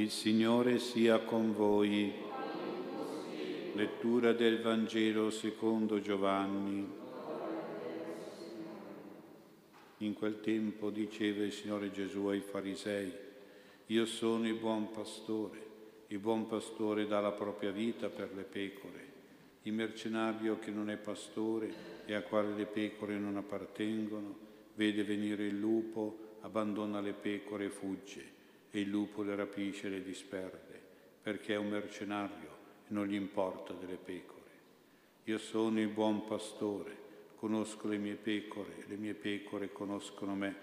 Il Signore sia con voi. Lettura del Vangelo secondo Giovanni. In quel tempo diceva il Signore Gesù ai farisei, io sono il buon pastore, il buon pastore dà la propria vita per le pecore. Il mercenario che non è pastore e a quale le pecore non appartengono, vede venire il lupo, abbandona le pecore e fugge e il lupo le rapisce e le disperde, perché è un mercenario e non gli importa delle pecore. Io sono il buon pastore, conosco le mie pecore le mie pecore conoscono me,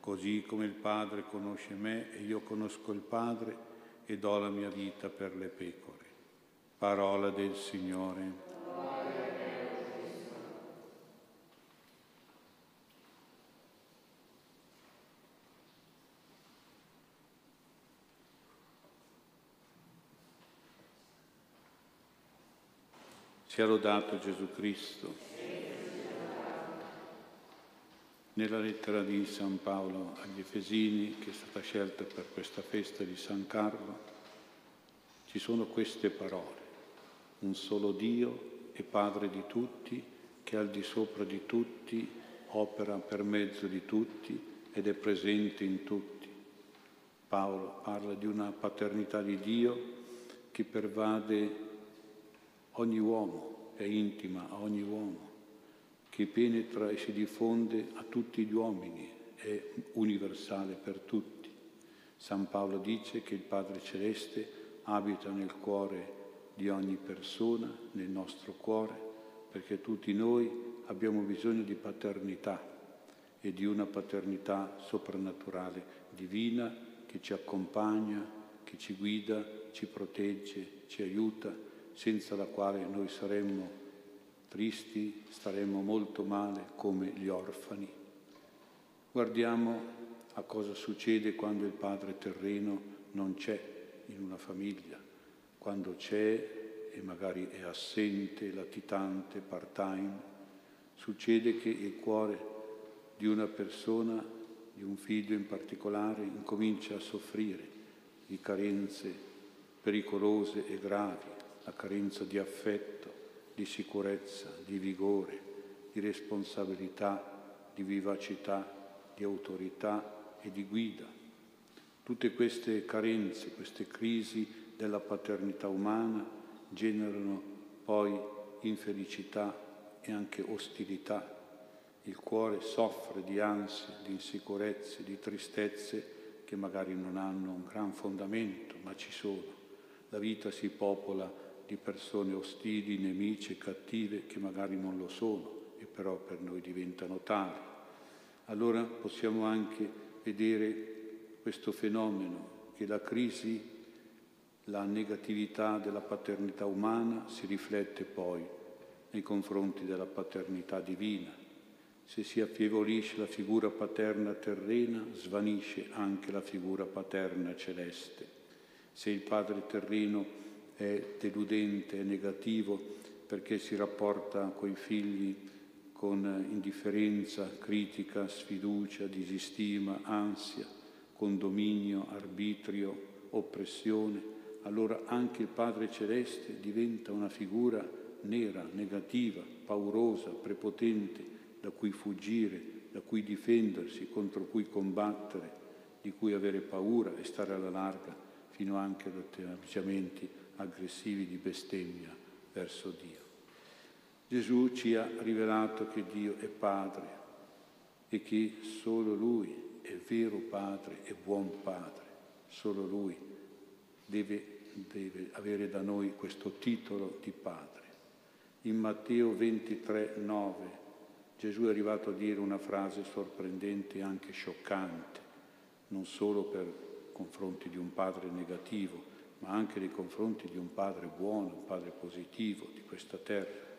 così come il Padre conosce me e io conosco il Padre e do la mia vita per le pecore. Parola del Signore. Sia lodato Gesù Cristo. Nella lettera di San Paolo agli Efesini, che è stata scelta per questa festa di San Carlo, ci sono queste parole. Un solo Dio e Padre di tutti, che al di sopra di tutti opera per mezzo di tutti ed è presente in tutti. Paolo parla di una paternità di Dio che pervade ogni uomo, è intima a ogni uomo, che penetra e si diffonde a tutti gli uomini, è universale per tutti. San Paolo dice che il Padre Celeste abita nel cuore di ogni persona, nel nostro cuore, perché tutti noi abbiamo bisogno di paternità e di una paternità soprannaturale, divina, che ci accompagna, che ci guida, ci protegge, ci aiuta senza la quale noi saremmo tristi, staremmo molto male come gli orfani. Guardiamo a cosa succede quando il padre terreno non c'è in una famiglia, quando c'è e magari è assente, latitante, part-time. Succede che il cuore di una persona, di un figlio in particolare, incomincia a soffrire di carenze pericolose e gravi la carenza di affetto, di sicurezza, di vigore, di responsabilità, di vivacità, di autorità e di guida. Tutte queste carenze, queste crisi della paternità umana generano poi infelicità e anche ostilità. Il cuore soffre di ansie, di insicurezze, di tristezze che magari non hanno un gran fondamento, ma ci sono. La vita si popola di persone ostili, nemiche, cattive, che magari non lo sono e però per noi diventano tali. Allora possiamo anche vedere questo fenomeno che la crisi, la negatività della paternità umana si riflette poi nei confronti della paternità divina. Se si affievolisce la figura paterna terrena, svanisce anche la figura paterna celeste. Se il padre terreno è deludente, è negativo, perché si rapporta con i figli con indifferenza, critica, sfiducia, disistima, ansia, condominio, arbitrio, oppressione, allora anche il Padre Celeste diventa una figura nera, negativa, paurosa, prepotente, da cui fuggire, da cui difendersi, contro cui combattere, di cui avere paura e stare alla larga, fino anche ad atteggiamenti aggressivi di bestemmia verso Dio. Gesù ci ha rivelato che Dio è Padre e che solo Lui è vero Padre e buon Padre, solo Lui deve, deve avere da noi questo titolo di Padre. In Matteo 23, 9 Gesù è arrivato a dire una frase sorprendente e anche scioccante, non solo per confronti di un padre negativo, ma anche nei confronti di un padre buono, un padre positivo di questa terra.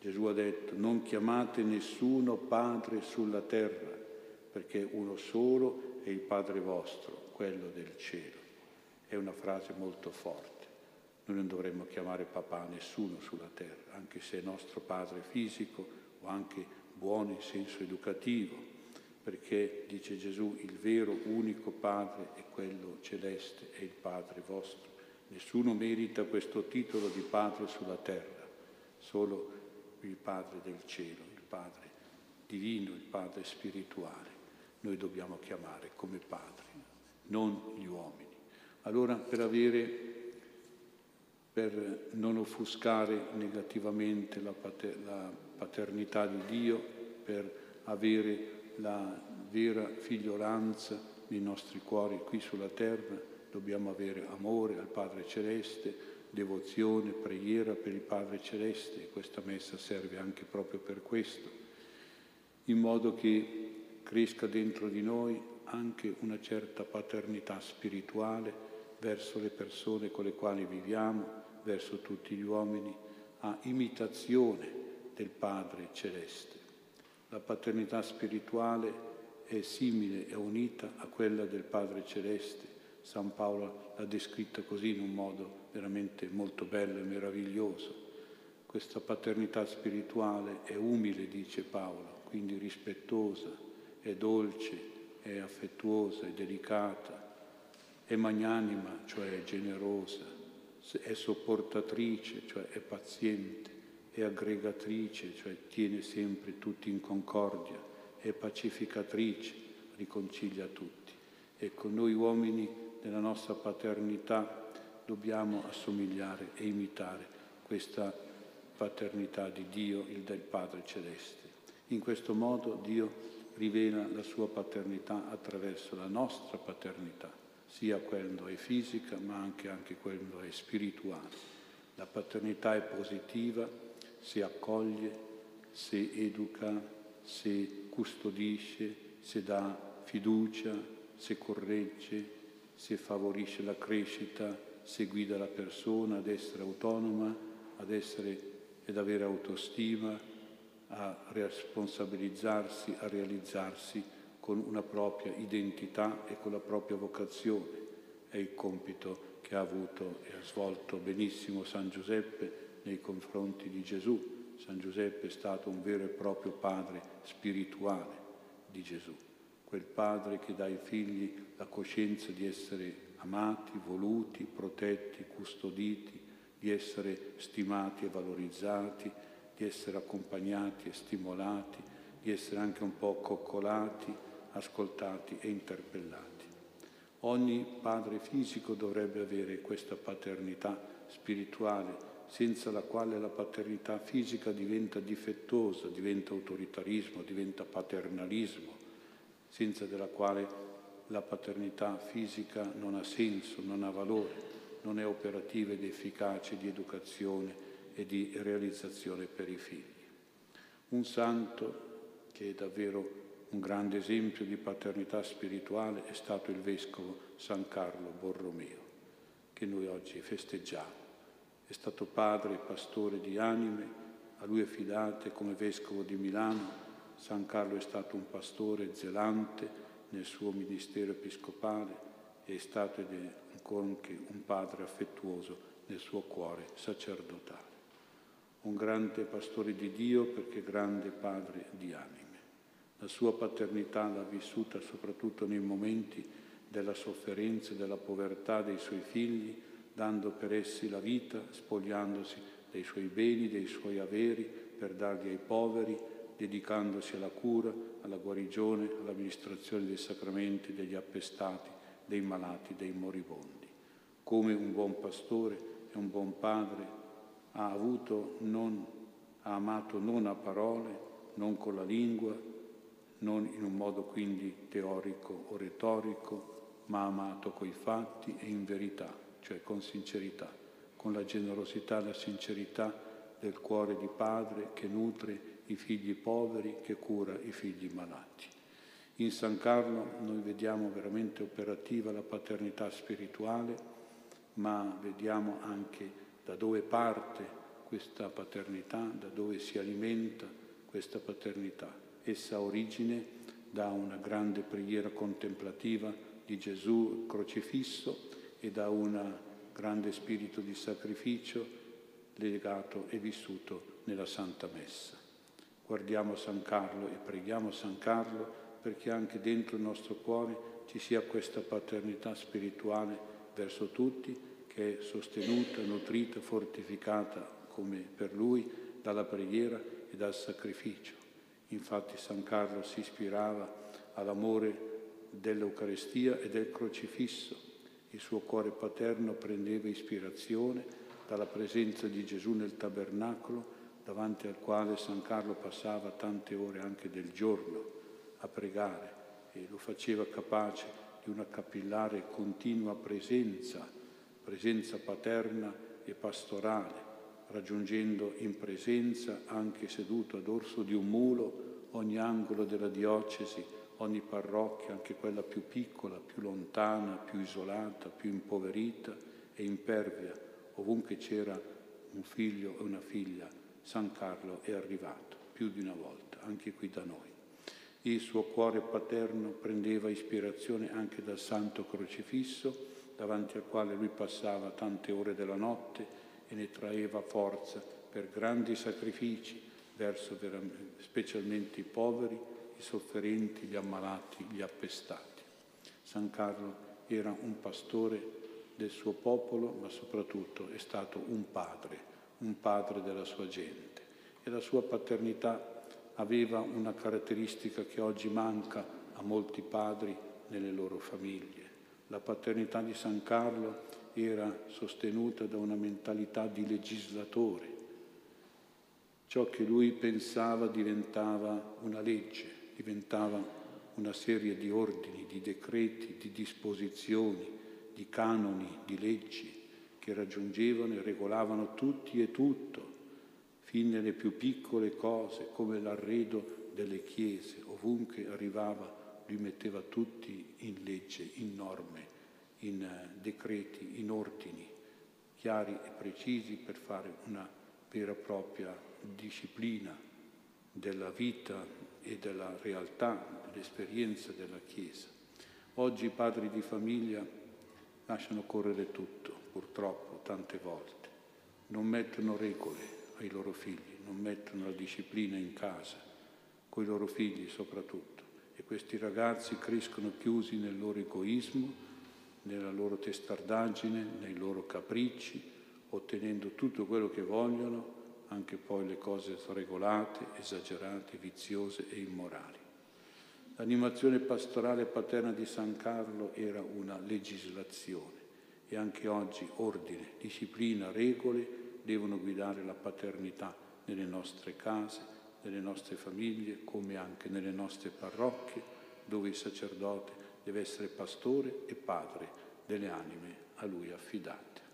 Gesù ha detto, non chiamate nessuno padre sulla terra, perché uno solo è il Padre vostro, quello del cielo. È una frase molto forte. Noi non dovremmo chiamare papà nessuno sulla terra, anche se è nostro padre fisico o anche buono in senso educativo, perché, dice Gesù, il vero unico Padre è quello celeste, è il Padre vostro. Nessuno merita questo titolo di Padre sulla terra, solo il Padre del cielo, il Padre divino, il Padre spirituale. Noi dobbiamo chiamare come Padre, non gli uomini. Allora, per avere per non offuscare negativamente la, pater- la paternità di Dio, per avere la vera figliolanza nei nostri cuori qui sulla terra, dobbiamo avere amore al Padre Celeste, devozione, preghiera per il Padre Celeste e questa messa serve anche proprio per questo, in modo che cresca dentro di noi anche una certa paternità spirituale verso le persone con le quali viviamo, verso tutti gli uomini, a imitazione del Padre Celeste. La paternità spirituale è simile, è unita a quella del Padre Celeste. San Paolo l'ha descritta così in un modo veramente molto bello e meraviglioso. Questa paternità spirituale è umile, dice Paolo, quindi rispettosa, è dolce, è affettuosa, è delicata, è magnanima, cioè è generosa, è sopportatrice, cioè è paziente, è aggregatrice, cioè tiene sempre tutti in concordia, è pacificatrice, riconcilia tutti. Ecco, noi uomini nella nostra paternità dobbiamo assomigliare e imitare questa paternità di Dio, il del Padre Celeste. In questo modo Dio rivela la sua paternità attraverso la nostra paternità, sia quando è fisica ma anche, anche quando è spirituale. La paternità è positiva, se accoglie, se educa, se custodisce, se dà fiducia, se corregge, se favorisce la crescita, se guida la persona ad essere autonoma, ad essere ed avere autostima, a responsabilizzarsi, a realizzarsi con una propria identità e con la propria vocazione. È il compito che ha avuto e ha svolto benissimo San Giuseppe nei confronti di Gesù. San Giuseppe è stato un vero e proprio padre spirituale di Gesù, quel padre che dà ai figli la coscienza di essere amati, voluti, protetti, custoditi, di essere stimati e valorizzati, di essere accompagnati e stimolati, di essere anche un po' coccolati, ascoltati e interpellati. Ogni padre fisico dovrebbe avere questa paternità spirituale senza la quale la paternità fisica diventa difettosa, diventa autoritarismo, diventa paternalismo, senza della quale la paternità fisica non ha senso, non ha valore, non è operativa ed efficace di educazione e di realizzazione per i figli. Un santo che è davvero un grande esempio di paternità spirituale è stato il vescovo San Carlo Borromeo, che noi oggi festeggiamo. È stato padre e pastore di anime, a lui affidate come vescovo di Milano. San Carlo è stato un pastore zelante nel suo ministero episcopale e è stato ed è ancora anche un padre affettuoso nel suo cuore sacerdotale. Un grande pastore di Dio perché grande padre di anime. La sua paternità l'ha vissuta soprattutto nei momenti della sofferenza e della povertà dei suoi figli, dando per essi la vita, spogliandosi dei suoi beni, dei suoi averi, per darli ai poveri, dedicandosi alla cura, alla guarigione, all'amministrazione dei sacramenti, degli appestati, dei malati, dei moribondi. Come un buon pastore e un buon padre ha avuto non, ha amato non a parole, non con la lingua, non in un modo quindi teorico o retorico, ma amato coi fatti e in verità cioè con sincerità, con la generosità e la sincerità del cuore di padre che nutre i figli poveri, che cura i figli malati. In San Carlo noi vediamo veramente operativa la paternità spirituale, ma vediamo anche da dove parte questa paternità, da dove si alimenta questa paternità. Essa ha origine da una grande preghiera contemplativa di Gesù crocifisso e da un grande spirito di sacrificio legato e vissuto nella Santa Messa. Guardiamo San Carlo e preghiamo San Carlo perché anche dentro il nostro cuore ci sia questa paternità spirituale verso tutti che è sostenuta, nutrita, fortificata come per lui dalla preghiera e dal sacrificio. Infatti San Carlo si ispirava all'amore dell'Eucarestia e del crocifisso. Il suo cuore paterno prendeva ispirazione dalla presenza di Gesù nel tabernacolo, davanti al quale San Carlo passava tante ore anche del giorno a pregare e lo faceva capace di una capillare continua presenza, presenza paterna e pastorale, raggiungendo in presenza, anche seduto ad orso di un mulo, ogni angolo della diocesi, ogni parrocchia, anche quella più piccola, più lontana, più isolata, più impoverita e impervia, ovunque c'era un figlio e una figlia, San Carlo è arrivato più di una volta, anche qui da noi. Il suo cuore paterno prendeva ispirazione anche dal Santo Crocifisso, davanti al quale lui passava tante ore della notte e ne traeva forza per grandi sacrifici verso specialmente i poveri, i sofferenti, gli ammalati, gli appestati. San Carlo era un pastore del suo popolo, ma soprattutto è stato un padre, un padre della sua gente. E la sua paternità aveva una caratteristica che oggi manca a molti padri nelle loro famiglie. La paternità di San Carlo era sostenuta da una mentalità di legislatore. Ciò che lui pensava diventava una legge, diventava una serie di ordini, di decreti, di disposizioni, di canoni, di leggi che raggiungevano e regolavano tutti e tutto fin nelle più piccole cose, come l'arredo delle chiese, ovunque arrivava, lui metteva tutti in legge, in norme, in eh, decreti, in ordini chiari e precisi per fare una vera e propria disciplina della vita e della realtà, dell'esperienza della Chiesa. Oggi i padri di famiglia lasciano correre tutto, purtroppo, tante volte. Non mettono regole, ai loro figli, non mettono la disciplina in casa, con i loro figli soprattutto. E questi ragazzi crescono chiusi nel loro egoismo, nella loro testardaggine, nei loro capricci, ottenendo tutto quello che vogliono, anche poi le cose sregolate, esagerate, viziose e immorali. L'animazione pastorale paterna di San Carlo era una legislazione e anche oggi ordine, disciplina, regole devono guidare la paternità nelle nostre case, nelle nostre famiglie, come anche nelle nostre parrocchie, dove il sacerdote deve essere pastore e padre delle anime a lui affidate.